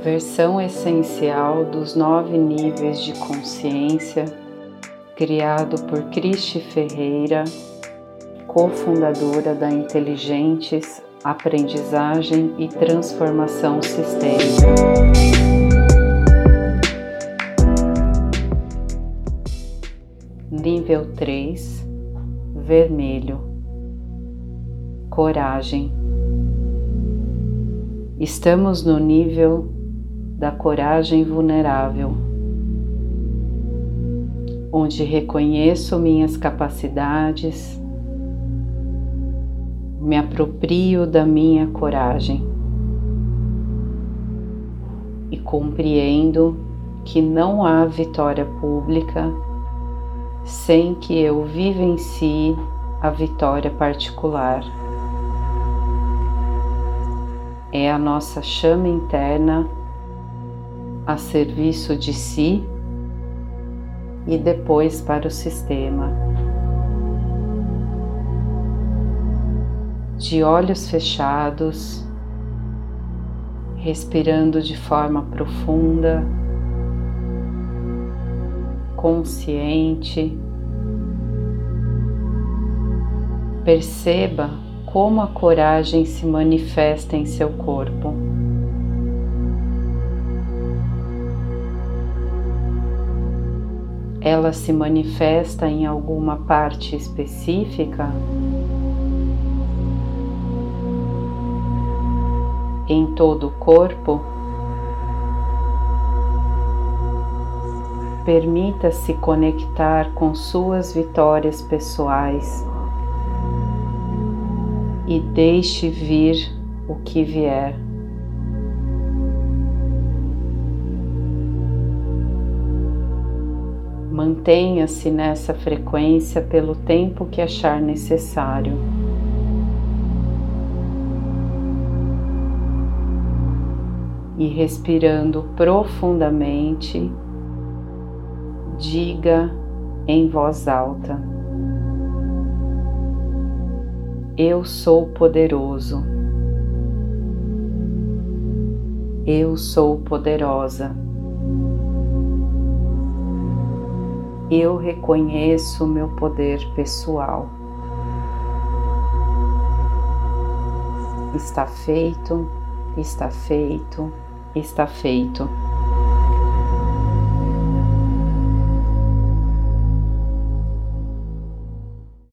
versão essencial dos nove níveis de consciência, criado por Cristi Ferreira, cofundadora da Inteligentes Aprendizagem e Transformação Sistêmica. Nível 3 Vermelho Coragem Estamos no nível da coragem vulnerável, onde reconheço minhas capacidades, me aproprio da minha coragem e compreendo que não há vitória pública sem que eu vivencie a vitória particular. É a nossa chama interna a serviço de si e depois para o sistema. De olhos fechados, respirando de forma profunda, consciente, perceba como a coragem se manifesta em seu corpo. Ela se manifesta em alguma parte específica? Em todo o corpo? Permita-se conectar com suas vitórias pessoais e deixe vir o que vier. Mantenha-se nessa frequência pelo tempo que achar necessário. E respirando profundamente, diga em voz alta: Eu sou poderoso. Eu sou poderosa. Eu reconheço o meu poder pessoal. Está feito, está feito, está feito.